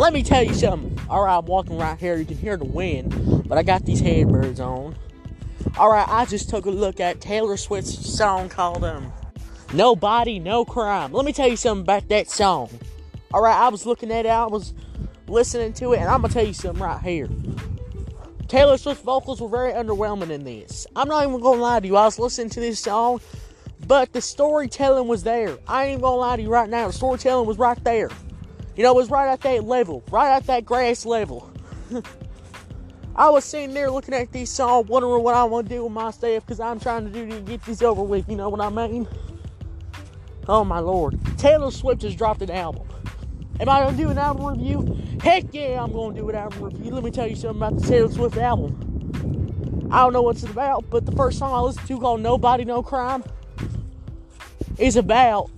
let me tell you something. Alright, I'm walking right here. You can hear the wind, but I got these headbirds on. Alright, I just took a look at Taylor Swift's song called um No Body, No Crime. Let me tell you something about that song. Alright, I was looking at it, I was listening to it, and I'm gonna tell you something right here. Taylor Swift's vocals were very underwhelming in this. I'm not even gonna lie to you, I was listening to this song, but the storytelling was there. I ain't gonna lie to you right now, the storytelling was right there. You know, it was right at that level, right at that grass level. I was sitting there looking at these songs, wondering what I want to do with my stuff because I'm trying to do to get this over with. You know what I mean? Oh my lord. Taylor Swift has dropped an album. Am I gonna do an album review? Heck yeah, I'm gonna do an album review. Let me tell you something about the Taylor Swift album. I don't know what it's about, but the first song I listened to called Nobody No Crime is about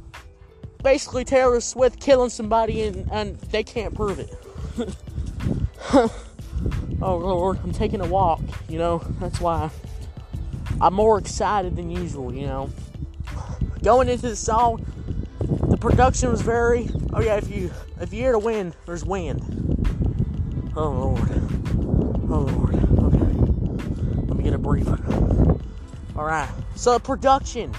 basically Taylor Swift killing somebody and, and they can't prove it. oh Lord, I'm taking a walk, you know, that's why I'm more excited than usual, you know. Going into the song, the production was very oh yeah, if you if you hear the wind, there's wind. Oh Lord. Oh Lord. Okay. Let me get a brief. Alright. So production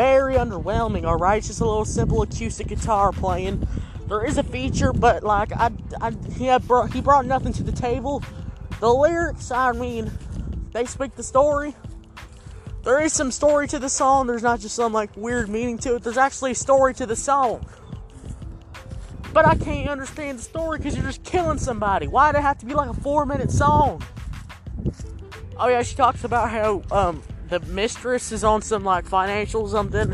very underwhelming, alright? It's just a little simple acoustic guitar playing. There is a feature, but like, I, I he, brought, he brought nothing to the table. The lyrics, I mean, they speak the story. There is some story to the song, there's not just some like weird meaning to it, there's actually a story to the song. But I can't understand the story because you're just killing somebody. Why'd it have to be like a four minute song? Oh, yeah, she talks about how um, the mistress is on some like financial something.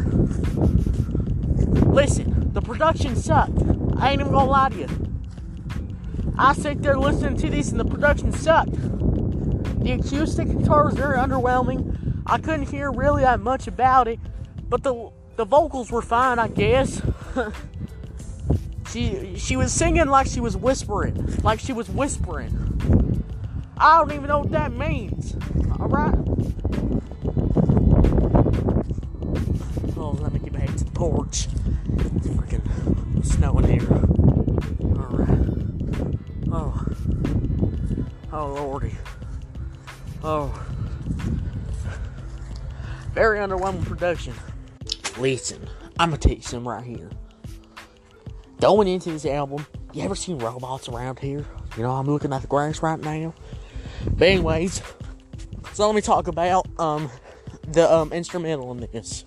Listen, the production sucked. I ain't even gonna lie to you. I sit there listening to this and the production sucked. The acoustic guitar was very underwhelming. I couldn't hear really that much about it, but the the vocals were fine, I guess. she she was singing like she was whispering, like she was whispering. I don't even know what that means. All right. Oh, let me get back to the porch. It's freaking snowing here. Alright. Oh. Oh, lordy. Oh. Very underwhelming production. Listen, I'm gonna you something right here. Going into this album, you ever seen robots around here? You know, I'm looking at the grass right now. But anyways, so let me talk about um the um instrumental in this.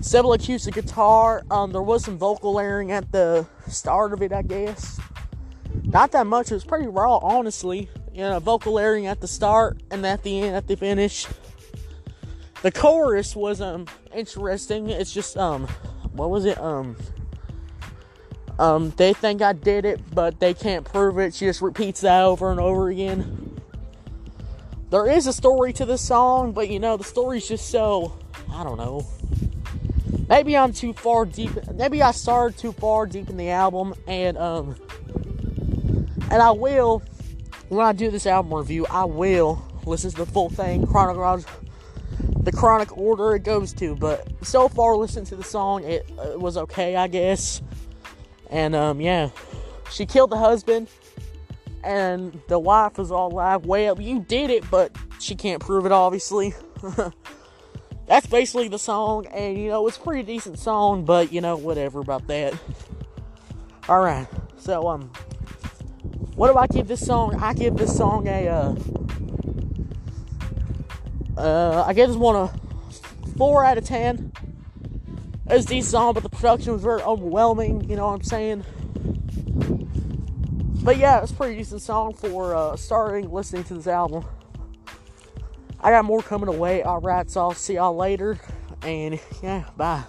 Several acoustic guitar. Um, there was some vocal layering at the start of it, I guess. Not that much. It was pretty raw, honestly. You know, vocal layering at the start and at the end, at the finish. The chorus was um interesting. It's just um, what was it um. Um, they think I did it, but they can't prove it. She just repeats that over and over again. There is a story to the song, but you know, the story's just so, I don't know. Maybe I'm too far deep. Maybe I started too far deep in the album, and um, and I will when I do this album review, I will listen to the full thing, chronological, the chronic order it goes to. But so far, listening to the song, it, it was okay, I guess. And um, yeah, she killed the husband, and the wife was all like, "Well, you did it, but she can't prove it, obviously." That's basically the song, and you know, it's a pretty decent song, but you know, whatever about that. Alright, so, um, what do I give this song? I give this song a, uh, uh, I give this one a 4 out of 10. It's a decent song, but the production was very overwhelming, you know what I'm saying? But yeah, it's a pretty decent song for uh, starting listening to this album. I got more coming away. Alright, so I'll see y'all later. And yeah, bye.